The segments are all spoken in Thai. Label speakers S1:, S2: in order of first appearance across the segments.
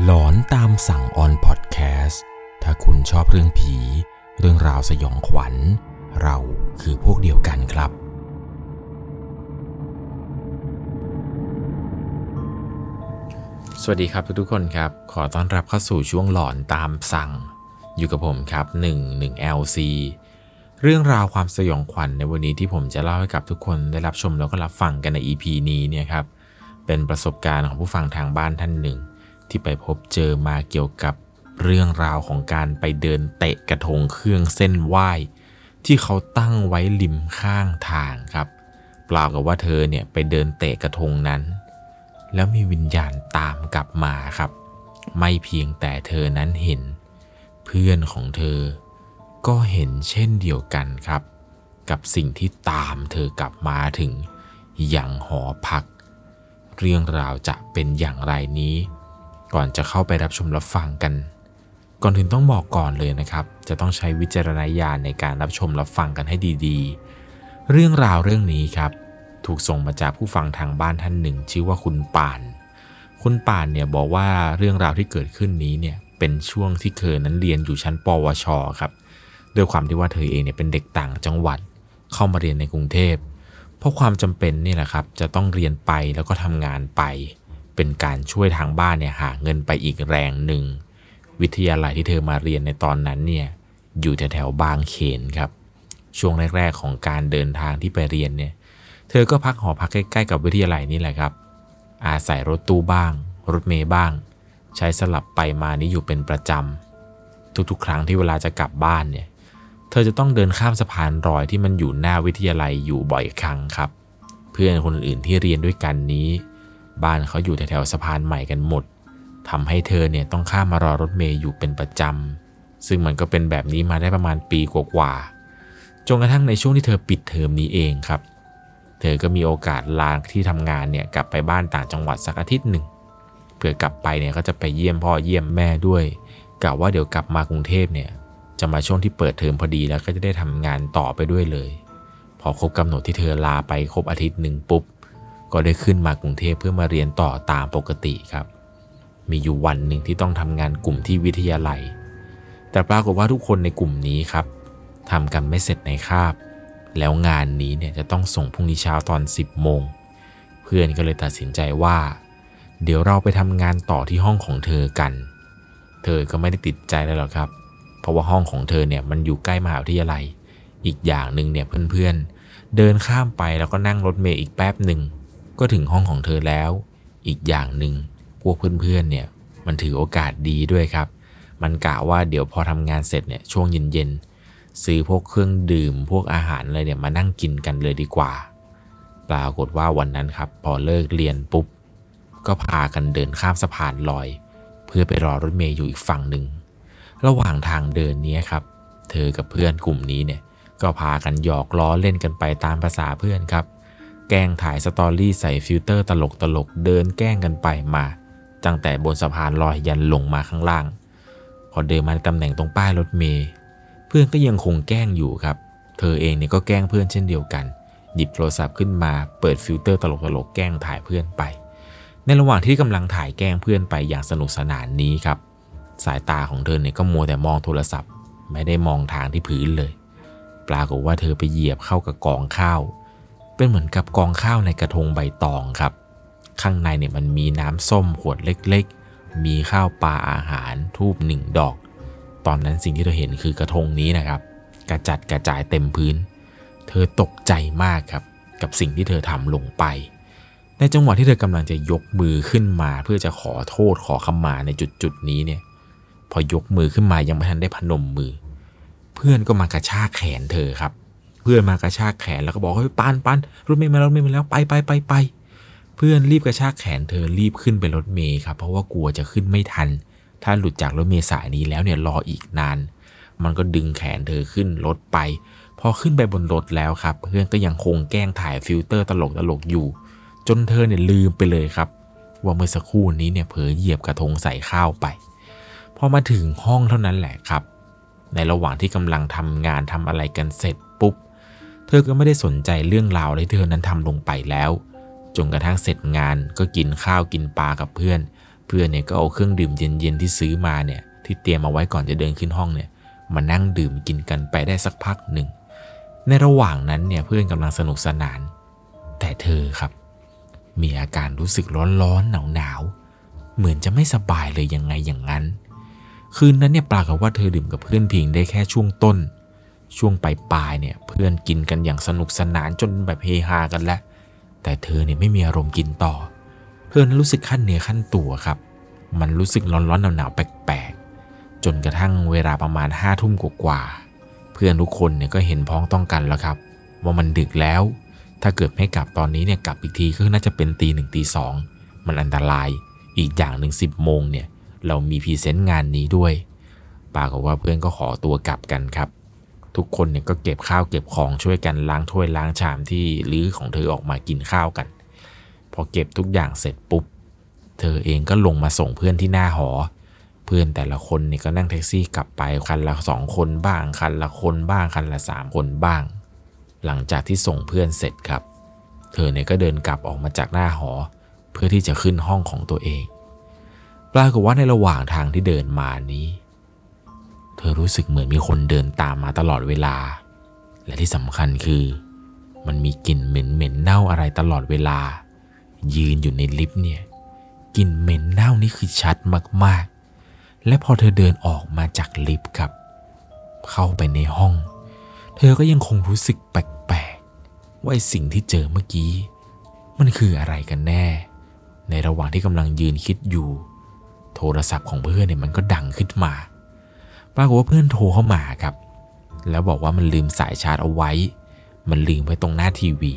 S1: หลอนตามสั่งออนพอดแคสต์ถ้าคุณชอบเรื่องผี เรื่องราวสยองขวัญ เราคือพวกเดียวกันครับ สวัสดีครับทุกๆคนครับ ขอต้อนรับเข้าสู่ช่วงหลอนตามสั่ง อยู่กับผมครับ 1 1 LC เรื่องราวความสยองขวัญในวันนี้ที่ผมจะเล่าให้กับทุกคนได้รับชมแล้วก็รับฟังกันใน EP นี้เนี่ยครับเป็นประสบการณ์ของผู้ฟังทางบ้านท่านหนึ่ง ที่ไปพบเจอมาเกี่ยวกับเรื่องราวของการไปเดินเตะกระทงเครื่องเส้นไหว้ ที่เขาตั้งไว้ริมข้างทางครับเปล่ากับว่าเธอเนี่ยไปเดินเตะกระทงนั้น แล้วมีวิญญาณตามกลับมาครับ ไม่เพียงแต่เธอนั้นเห็น เพื่อนของเธอ ก็เห็นเช่นเดียวกันครับ กับสิ่งที่ตามเธอกลับมาถึงอย่างหอพัก เรื่องราวจะเป็นอย่างไรนี้ ก่อนจะเข้าไปรับชมรับฟังกัน ก่อนถึงต้องบอกก่อนเลยนะครับ จะต้องใช้วิจารณญาณในการรับชมรับฟังกันให้ดีๆ เรื่องราวเรื่องนี้ครับ ถูกส่งมาจากผู้ฟังทางบ้านท่านหนึ่ง ชื่อว่าคุณป่าน คุณป่านเนี่ยบอกว่าเรื่องราวที่เกิดขึ้นนี้เนี่ยเป็นช่วงที่เธอนั้นเรียนอยู่ชั้นปวชครับ ด้วยความที่ว่าเธอเองเนี่ยเป็นเด็กต่างจังหวัด เข้ามาเรียนในกรุงเทพเพราะความจำเป็นนี่แหละครับ จะต้องเรียนไปแล้วก็ทำงานไป เป็นการช่วยทางบ้านเนี่ยหาเงินไปอีกแรงหนึ่ง วิทยาลัยที่เธอมาเรียนในตอนนั้นเนี่ยอยู่แถวแถวบางเขนครับ ช่วงแรก ๆ ของการเดินทางที่ไปเรียนเนี่ยเธอก็พักหอพักใกล้ๆกับวิทยาลัยนี่แหละครับ อาศัยรถตู้บ้าง รถเมย์บ้าง ใช้สลับไปมานี้อยู่เป็นประจำทุกๆ ครั้งที่เวลาจะกลับบ้านเนี่ยเธอจะต้องเดินข้ามสะพานรอยที่มันอยู่หน้าวิทยาลัยอยู่บ่อยครั้งครับ เพื่อนคนอื่นที่เรียนด้วยกันนี้ บ้านเขาอยู่แถวๆสะพานใหม่กันหมดทำให้เธอเนี่ยต้องข้ามมารอรถเมย์อยู่เป็นประจำ ซึ่งมันก็เป็นแบบนี้มาได้ประมาณปีกว่าๆ จนกระทั่งในช่วงที่เธอปิดเทอมนี้เองครับ เธอก็มีโอกาสลาที่ทำงานเนี่ยกลับไปบ้านต่างจังหวัดสักอาทิตย์หนึ่ง เพื่อกลับไปเนี่ยก็จะไปเยี่ยมพ่อเยี่ยมแม่ด้วยกะว่าเดี๋ยวกลับมากรุงเทพเนี่ยจะมาช่วงที่เปิดเทอมพอดีแล้วก็จะได้ทำงานต่อไปด้วยเลย พอครบกำหนดที่เธอลาไปครบอาทิตย์หนึ่งปุ๊บ ก็ได้ขึ้นมากรุงเทพเพื่อมาเรียนต่อตามปกติครับ มีอยู่วันหนึ่งที่ต้องทำงานกลุ่มที่วิทยาลัย แต่ปรากฏว่าทุกคนในกลุ่มนี้ครับทำกันไม่เสร็จในคาบ แล้วงานนี้เนี่ยจะต้องส่งพรุ่งนี้เช้าตอน 10โมง เพื่อนก็เลยตัดสินใจว่า เดี๋ยวเราไปทำงานต่อที่ห้องของเธอกัน เธอก็ไม่ได้ติดใจเลยหรอกครับ เพราะว่าห้องของเธอเนี่ยมันอยู่ใกล้มหาวิทยาลัย อีกอย่างหนึ่งเนี่ยเพื่อนๆเดินข้ามไปแล้วก็นั่งรถเมล์อีกแป๊บหนึ่ง ก็ถึงห้องของเธอแล้ว อีกอย่างหนึ่งพวกเพื่อนๆเนี่ยมันถือโอกาสดีด้วยครับ มันกะว่าเดี๋ยวพอทำงานเสร็จเนี่ยช่วงเย็นๆซื้อพวกเครื่องดื่ม พวกอาหารอะไรเนี่ยมานั่งกินกันเลยดีกว่า ปรากฏว่าวันนั้นครับ พอเลิกเรียนปุ๊บ ก็พากันเดินข้ามสะพานลอย เพื่อไปรอรถเมล์อยู่อีกฝั่งหนึ่งระหว่างทางเดินนี้ครับ เธอกับเพื่อนกลุ่มนี้เนี่ยก็พากันหยอกล้อเล่นกันไปตามภาษาเพื่อนครับ แกล้งถ่าย story ใส่ฟิลเตอร์ตลกตลกเดินแกล้งกันไปมาตั้งแต่บนสะพานลอยยันลงมาข้างล่าง พอเดินมาในตำแหน่งตรงป้ายรถเมล์เพื่อนก็ยังคงแกล้งอยู่ครับ เธอเองเนี่ยก็แกล้งเพื่อนเช่นเดียวกัน หยิบโทรศัพท์ขึ้นมาเปิดฟิลเตอร์ตลกๆแกล้งถ่ายเพื่อนไป ในระหว่างที่กำลังถ่ายแกล้งเพื่อนไปอย่างสนุกสนานนี้ครับ สายตาของเธอเนี่ยก็มัวแต่มองโทรศัพท์ ไม่ได้มองทางที่พื้นเลย ปรากฏว่าเธอไปเหยียบเข้ากับกองข้าว เป็นเหมือนกับกองข้าวในกระทงใบตองครับ ข้างในเนี่ยมันมีน้ำส้มขวดเล็กๆ มีข้าวปลาอาหารธูปหนึ่งดอก ตอนนั้นสิ่งที่เธอเห็นคือกระทงนี้นะครับ กระจัดกระจายเต็มพื้น เธอตกใจมากครับ กับสิ่งที่เธอทำลงไป ในจังหวะที่เธอกำลังจะยกมือขึ้นมา เพื่อจะขอโทษขอขมาในจุดจุดนี้เนี่ย พอยกมือขึ้นมายังไม่ทันได้พนมมือ เพื่อนก็มากระชากแขนเธอครับ เพื่อนมากระชากแขนแล้วก็บอกเฮ้ยปันปันรถเมย์มาแล้วรถเมย์มาแล้วไปไปไปไปเพื่อนรีบกระชากแขนเธอรีบขึ้นไปรถเมย์ครับเพราะว่ากลัวจะขึ้นไม่ทัน ถ้าหลุดจากรถเมล์สายนี้แล้วเนี่ยรออีกนาน มันก็ดึงแขนเธอขึ้นรถไป พอขึ้นไปบนรถแล้วครับ เพื่อนก็ยังคงแกล้งถ่ายฟิลเตอร์ตลกตลกอยู่ จนเธอเนี่ยลืมไปเลยครับ ว่าเมื่อสักครู่นี้เนี่ยเผลอเหยียบกระทงใส่ข้าวไปพอมาถึงห้องเท่านั้นแหละครับ ในระหว่างที่กำลังทำงานทำอะไรกันเสร็จ เธอก็ไม่ได้สนใจเรื่องราวที่เธอนั้นทำลงไปแล้ว จนกระทั่งเสร็จงานก็กินข้าวกินปลากับเพื่อน เพื่อนเนี่ยก็เอาเครื่องดื่มเย็นๆที่ซื้อมาเนี่ยที่เตรียมเอาไว้ก่อนจะเดินขึ้นห้องเนี่ยมานั่งดื่มกินกันไปได้สักพักหนึ่ง ในระหว่างนั้นเนี่ยเพื่อนกำลังสนุกสนาน แต่เธอครับ มีอาการรู้สึกร้อนๆหนาวๆเหมือนจะไม่สบายเลยยังไงอย่างนั้น คืนนั้นเนี่ยปรากฏว่าเธอดื่มกับเพื่อนเพียงได้แค่ช่วงต้น ช่วงปลายๆเนี่ยเพื่อนกินกันอย่างสนุกสนานจนแบบเฮฮากันแล้ว แต่เธอเนี่ยไม่มีอารมณ์กินต่อเพื่อนรู้สึกขั้นเหนือขั้นตัวครับ มันรู้สึกร้อนๆหนาวๆแปลกๆ จนกระทั่งเวลาประมาณห้าทุ่มกว่าๆเพื่อนทุกคนเนี่ยก็เห็นพ้องต้องกันแล้วครับ ว่ามันดึกแล้ว ถ้าเกิดไม่กลับตอนนี้เนี่ยกลับอีกทีก็น่าจะเป็นตีหนึ่งตีสองมันอันตรายอีกอย่างหนึ่งสิบโมงเนี่ยเรามีพรีเซนต์งานนี้ด้วยปรากฏว่าเพื่อนก็ขอตัวกลับกันครับ ทุกคนเนี่ยก็เก็บข้าวเก็บของช่วยกันล้างถ้วยล้างชามที่ลื้อของเธอออกมากินข้าวกัน พอเก็บทุกอย่างเสร็จปุ๊บ เธอเองก็ลงมาส่งเพื่อนที่หน้าหอ เพื่อนแต่ละคนเนี่ยก็นั่งแท็กซี่กลับไปคันละสองคนบ้างคันละคนบ้างคันละสามคนบ้าง หลังจากที่ส่งเพื่อนเสร็จครับ เธอเนี่ยก็เดินกลับออกมาจากหน้าหอ เพื่อที่จะขึ้นห้องของตัวเองปรากฏว่าในระหว่างทางที่เดินมานี้ ธอรู้สึกเหมือนมีคนเดินตามมาตลอดเวลา และที่สำคัญคือ มันมีกลิ่นเหม็นเหม็นเน่าอะไรตลอดเวลา ยืนอยู่ในลิฟต์เนี่ยกลิ่นเหม็นเน่านี่คือชัดมากๆ และพอเธอเดินออกมาจากลิฟต์ครับ เข้าไปในห้อง เธอก็ยังคงรู้สึกแปลกๆว่าสิ่งที่เจอเมื่อกี้ มันคืออะไรกันแน่ ในระหว่างที่กำลังยืนคิดอยู่ โทรศัพท์ของเพื่อนเนี่ยมันก็ดังขึ้นมา ปรากฏว่าเพื่อนโทรเข้ามาครับ แล้วบอกว่ามันลืมสายชาร์จเอาไว้ มันลืมไว้ตรงหน้าทีวี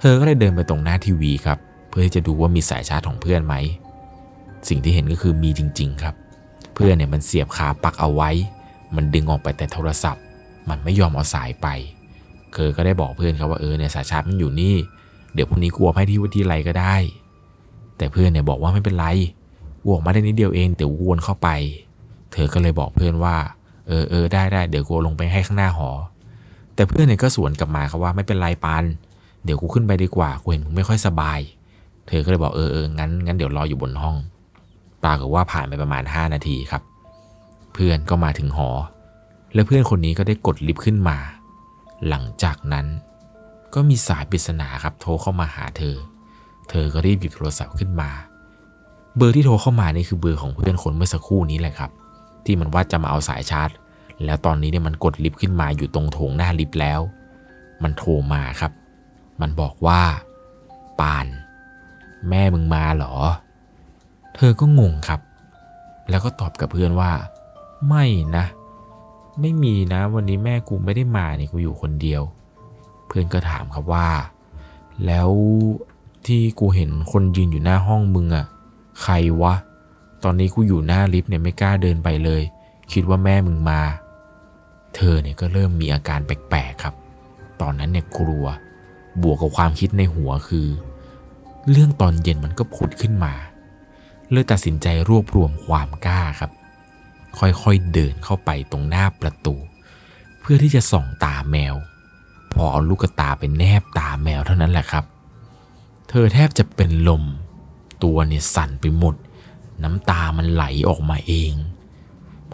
S1: เธอก็เลยเดินไปตรงหน้าทีวีครับ เพื่อที่จะดูว่ามีสายชาร์จของเพื่อนไหม สิ่งที่เห็นก็คือมีจริง ๆ ครับ เพื่อนเนี่ยมันเสียบคาปักเอาไว้ มันดึงออกไปแต่โทรศัพท์ มันไม่ยอมเอาสายไป เธอก็ได้บอกเพื่อนครับว่าเออเนี่ยสายชาร์จมันอยู่นี่ เดี๋ยวพรุ่งนี้กลัวให้ที่วิทยาลัยก็ได้ แต่เพื่อนเนี่ยบอกว่าไม่เป็นไรกูออกมาได้นิดเดียวเองเดี๋ยวกูวนเข้าไป เธอก็เลยบอกเพื่อนว่า เออเออได้ได้เดี๋ยวกูลงไปให้ข้างหน้าหอ แต่เพื่อนเนี่ยก็สวนกลับมาครับว่าไม่เป็นไรปานเดี๋ยวกูขึ้นไปดีกว่ากูเห็นมึงไม่ค่อยสบาย เธอก็เลยบอกเออเอองั้นงั้นเดี๋ยวรออยู่บนห้อง ปรากฏว่าผ่านไปประมาณ 5 นาทีครับ เพื่อนก็มาถึงหอ และเพื่อนคนนี้ก็ได้กดลิฟต์ขึ้นมา หลังจากนั้น ก็มีสายปริศนาครับโทรเข้ามาหาเธอ เธอก็รีบหยิบโทรศัพท์ขึ้นมา เบอร์ที่โทรเข้ามานี่คือเบอร์ของเพื่อนคนเมื่อสักครู่นี้แหละครับ ที่มันว่าจะมาเอาสายชาร์จ แล้วตอนนี้เนี่ยมันกดลิฟต์ขึ้นมาอยู่ตรงโถงหน้าลิฟต์แล้ว มันโทรมาครับ มันบอกว่าปาน แม่มึงมาเหรอ เธอก็งงครับ แล้วก็ตอบกับเพื่อนว่า ไม่นะ ไม่มีนะ วันนี้แม่กูไม่ได้มาเนี่ยกูอยู่คนเดียว เพื่อนก็ถามครับว่า แล้วที่กูเห็นคนยืนอยู่หน้าห้องมึงอะใครวะ ตอนนี้กูอยู่หน้าลิฟต์เนี่ยไม่กล้าเดินไปเลย คิดว่าแม่มึงมา เธอเนี่ยก็เริ่มมีอาการแปลกๆครับ ตอนนั้นเนี่ยกลัว บวกกับความคิดในหัวคือ เรื่องตอนเย็นมันก็ผุดขึ้นมา เลยตัดสินใจรวบรวมความกล้าครับ ค่อยๆเดินเข้าไปตรงหน้าประตู เพื่อที่จะส่องตาแมว พอเอาลูกตาไปแนบตาแมวเท่านั้นแหละครับ เธอแทบจะเป็นลม ตัวเนี่ยสั่นไปหมด น้ำตามันไหลออกมาเอง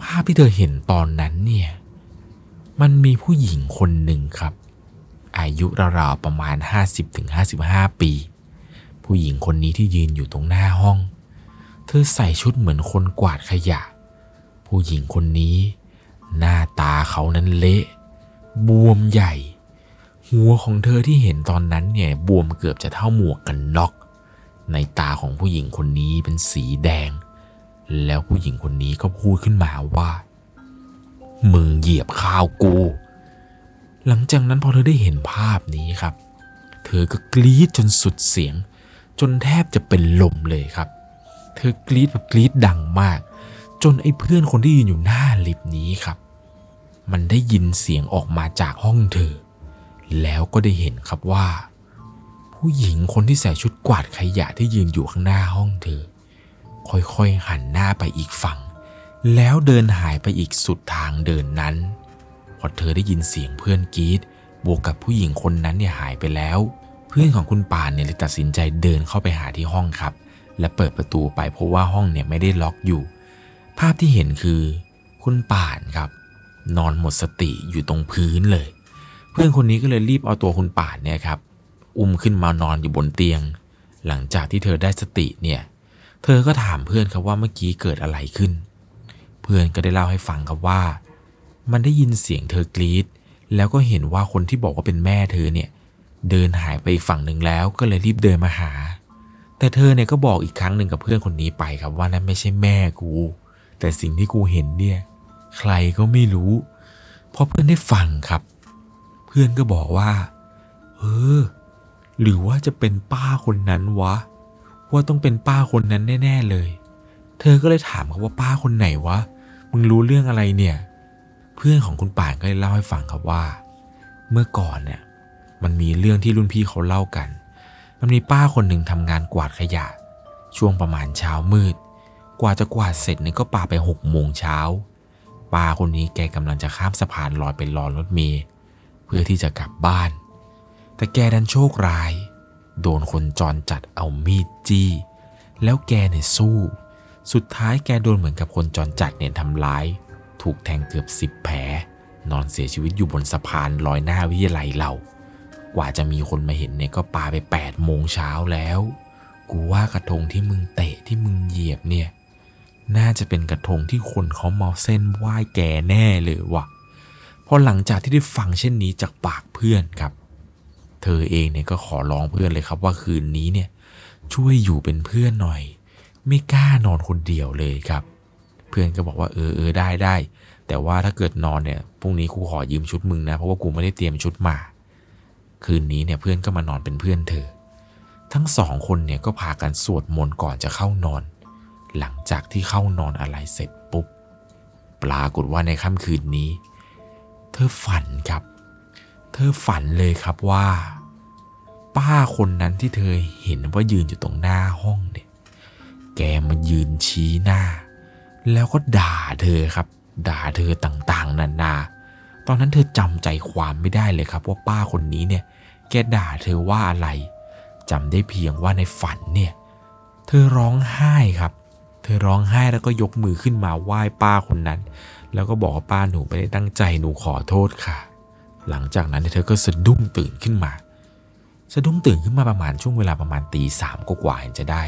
S1: ภาพที่เธอเห็นตอนนั้นเนี่ย มันมีผู้หญิงคนหนึ่งครับ อายุราวๆประมาณ 50-55 ปี ผู้หญิงคนนี้ที่ยืนอยู่ตรงหน้าห้อง เธอใส่ชุดเหมือนคนกวาดขยะ ผู้หญิงคนนี้ หน้าตาเขานั้นเละ บวมใหญ่ หัวของเธอที่เห็นตอนนั้นเนี่ยบวมเกือบจะเท่าหมวกกันน็อก ในตาของผู้หญิงคนนี้เป็นสีแดง แล้วผู้หญิงคนนี้ก็พูดขึ้นมาว่า มึงเหยียบข้าวกู หลังจากนั้นพอเธอได้เห็นภาพนี้ครับ เธอก็กรี๊ดจนสุดเสียง จนแทบจะเป็นลมเลยครับ เธอกรี๊ดแบบกรี๊ดดังมาก จนไอ้เพื่อนคนที่ยืนอยู่หน้าลิฟต์นี้ครับ มันได้ยินเสียงออกมาจากห้องเธอ แล้วก็ได้เห็นครับว่า ผู้หญิงคนที่ใส่ชุดกวาดขยะที่ยืนอยู่ข้างหน้าห้องเธอ ค่อยๆหันหน้าไปอีกฝั่ง แล้วเดินหายไปอีกสุดทางเดินนั้น พอเธอได้ยินเสียงเพื่อนกรีดบวกกับผู้หญิงคนนั้นเนี่ยหายไปแล้ว เพื่อนของคุณปานเนี่ยเลยตัดสินใจเดินเข้าไปหาที่ห้องครับ และเปิดประตูไปเพราะว่าห้องเนี่ยไม่ได้ล็อกอยู่ ภาพที่เห็นคือ คุณป่านครับ นอนหมดสติอยู่ตรงพื้นเลย เพื่อนคนนี้ก็เลยรีบเอาตัวคุณป่านเนี่ยครับ อุ้มขึ้นมานอนอยู่บนเตียง หลังจากที่เธอได้สติเนี่ย เธอก็ถามเพื่อนครับว่าเมื่อกี้เกิดอะไรขึ้น เพื่อนก็ได้เล่าให้ฟังครับว่า มันได้ยินเสียงเธอกรีดแล้วก็เห็นว่าคนที่บอกว่าเป็นแม่เธอเนี่ย เดินหายไปอีกฝั่งหนึ่งแล้วก็เลยรีบเดินมาหา แต่เธอเนี่ยก็บอกอีกครั้งหนึ่งกับเพื่อนคนนี้ไปครับว่านั่นไม่ใช่แม่กู แต่สิ่งที่กูเห็นเนี่ยใครก็ไม่รู้พอเพื่อนได้ฟังครับ เพื่อนก็บอกว่า เออ หรือว่าจะเป็นป้าคนนั้นวะ ว่าต้องเป็นป้าคนนั้นแน่ ๆเลย เธอก็เลยถามเขาว่าป้าคนไหนวะ มึงรู้เรื่องอะไรเนี่ย เพื่อนของคุณป่านก็เลยเล่าให้ฟังครับว่า เมื่อก่อนเนี่ย มันมีเรื่องที่รุ่นพี่เขาเล่ากัน มันมีป้าคนหนึ่งทำงานกวาดขยะ ช่วงประมาณเช้ามืด กว่าจะกวาดเสร็จเนี่ยก็ปาไปหกโมงเช้าป้าคนนี้แกกำลังจะข้ามสะพานลอยไปรอรถเมล์เพื่อที่จะกลับบ้าน แต่แกดันโชคร้าย โดนคนจรจัดเอามีดจี้ แล้วแกเนี่ยสู้ สุดท้ายแกโดนเหมือนกับคนจรจัดเนี่ยทำร้าย ถูกแทงเกือบสิบแผล นอนเสียชีวิตอยู่บนสะพานลอยหน้าวิทยาลัยเรา กว่าจะมีคนมาเห็นเนี่ยก็ปาไป8ปดโมงเช้าแล้ว กูว่ากระทงที่มึงเตะที่มึงเหยียบเนี่ย น่าจะเป็นกระทงที่คนเขามาเส้นไหว้แกแน่เลยว่ะพอหลังจากที่ได้ฟังเช่นนี้จากปากเพื่อนครับ เธอเองเนี่ยก็ขอร้องเพื่อนเลยครับว่าคืนนี้เนี่ยช่วยอยู่เป็นเพื่อนหน่อย ไม่กล้านอนคนเดียวเลยครับ เพื่อนก็บอกว่าเออเออได้ได้แต่ว่าถ้าเกิดนอนเนี่ยพรุ่งนี้กูขอยืมชุดมึงนะเพราะว่ากูไม่ได้เตรียมชุดมา คืนนี้เนี่ยเพื่อนก็มานอนเป็นเพื่อนเธอ ทั้งสองคนเนี่ยก็พากันสวดมนต์ก่อนจะเข้านอน หลังจากที่เข้านอนอะไรเสร็จปุ๊บปรากฏว่าในค่ำคืนนี้ เธอฝันครับ เธอฝันเลยครับว่า ป้าคนนั้นที่เธอเห็นว่ายืนอยู่ตรงหน้าห้องเนี่ย แกมายืนชี้หน้า แล้วก็ด่าเธอครับ ด่าเธอต่างๆ นานา ตอนนั้นเธอจำใจความไม่ได้เลยครับ ว่าป้าคนนี้เนี่ย แกด่าเธอว่าอะไรจำได้เพียงว่าในฝันเนี่ย เธอร้องไห้ครับ เธอร้องไห้แล้วก็ยกมือขึ้นมาไหว้ป้าคนนั้น แล้วก็บอกว่าป้าหนูไม่ได้ตั้งใจหนูขอโทษค่ะ หลังจากนั้นเนี่ยเธอก็สะดุ้งตื่นขึ้นมา สะดุ้งตื่นขึ้นมาประมาณช่วงเวลาประมาณตีสามกว่าเห็นจะได้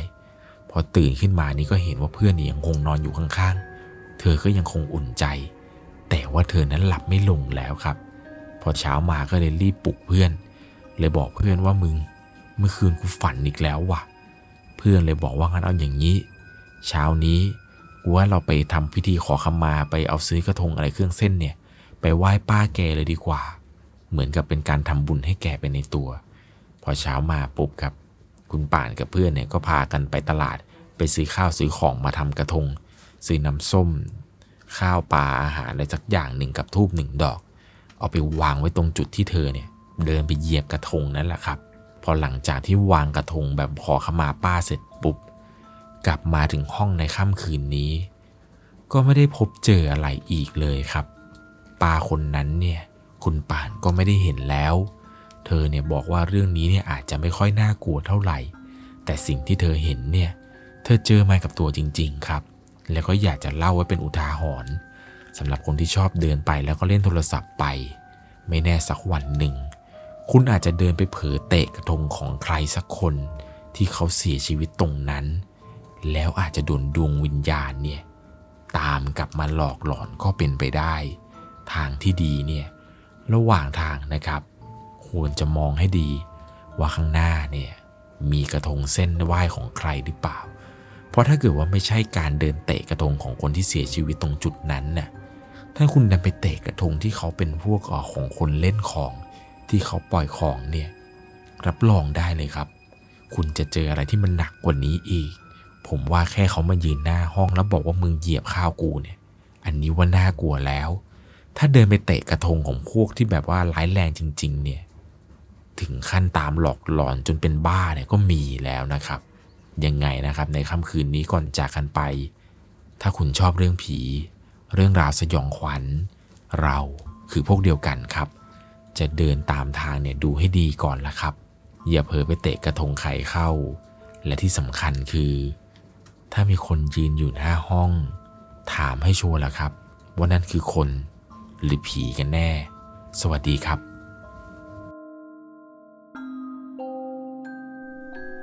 S1: พอตื่นขึ้นมานี่ก็เห็นว่าเพื่อนนี่ยังคงนอนอยู่ข้างๆ เธอก็ยังคงอุ่นใจ แต่ว่าเธอนั้นหลับไม่ลงแล้วครับ พอเช้ามาก็เลยรีบปลุกเพื่อน เลยบอกเพื่อนว่ามึง เมื่อคืนกูฝันอีกแล้วว่ะ เพื่อนเลยบอกว่างั้นเอาอย่างนี้ เช้านี้กูว่าเราไปทำพิธีขอขมาไปเอาซื้อกระทงอะไรเครื่องเส้นเนี่ย ไปไหว้ป้าแกเลยดีกว่า เหมือนกับเป็นการทำบุญให้แกไปในตัว อเช้ามาปุ๊บครับ คุณป่านกับเพื่อนเนี่ยก็พากันไปตลาดไปซื้อข้าวซื้อของมาทำกระทง ซื้อน้ำส้ม ข้าวปลาอาหารอะไรสักอย่างหนึ่งกับทูบหนึ่งดอก เอาไปวางไว้ตรงจุดที่เธอเนี่ยเดินไปเหยียบกระทงนั่นแหละครับ พอหลังจากที่วางกระทงแบบขอขมาป้าเสร็จปุ๊บ กลับมาถึงห้องในค่ำคืนนี้ ก็ไม่ได้พบเจออะไรอีกเลยครับป้าคนนั้นเนี่ย คุณป่านก็ไม่ได้เห็นแล้ว เธอเนี่ยบอกว่าเรื่องนี้เนี่ยอาจจะไม่ค่อยน่ากลัวเท่าไหร่ แต่สิ่งที่เธอเห็นเนี่ย เธอเจอมากับตัวจริง ๆ ครับ แล้วก็อยากจะเล่าไว้เป็นอุทาหรณ์สำหรับคนที่ชอบเดินไปแล้วก็เล่นโทรศัพท์ไป ไม่แน่สักวันหนึ่ง คุณอาจจะเดินไปเผลอเตะกระทงของใครสักคนที่เขาเสียชีวิตตรงนั้น แล้วอาจจะโดนดวงวิญญาณเนี่ยตามกลับมาหลอกหลอนก็เป็นไปได้ ทางที่ดีเนี่ยระหว่างทางนะครับ ควรจะมองให้ดี ว่าข้างหน้าเนี่ยมีกระทงเส้นไหว้ของใครหรือเปล่า เพราะถ้าเกิดว่าไม่ใช่การเดินเตะกระทงของคนที่เสียชีวิตตรงจุดนั้นน่ะถ้าคุณดันไปเตะกระทงที่เขาเป็นพวกออของคนเล่นของ ที่เขาปล่อยของเนี่ยรับรองได้เลยครับ คุณจะเจออะไรที่มันหนักกว่านี้อีก ผมว่าแค่เขามายืนหน้าห้องแล้วบอกว่ามึงเหยียบข้าวกูเนี่ย อันนี้ว่าน่ากลัวแล้ว ถ้าเดินไปเตะกระทงของพวกที่แบบว่าร้ายแรงจริง ๆ เนี่ย ถึงขั้นตามหลอกหลอนจนเป็นบ้าเนี่ยก็มีแล้วนะครับ ยังไงนะครับในค่ำคืนนี้ก่อนจากกันไป ถ้าคุณชอบเรื่องผี เรื่องราวสยองขวัญ เราคือพวกเดียวกันครับ จะเดินตามทางเนี่ยดูให้ดีก่อนละครับ อย่าเผลอไปเตะกระทงไข่เข้า และที่สำคัญคือ ถ้ามีคนยืนอยู่หน้าห้อง ถามให้ชัวร์ละครับ ว่านั่นคือคนหรือผีกันแน่ สวัสดีครับ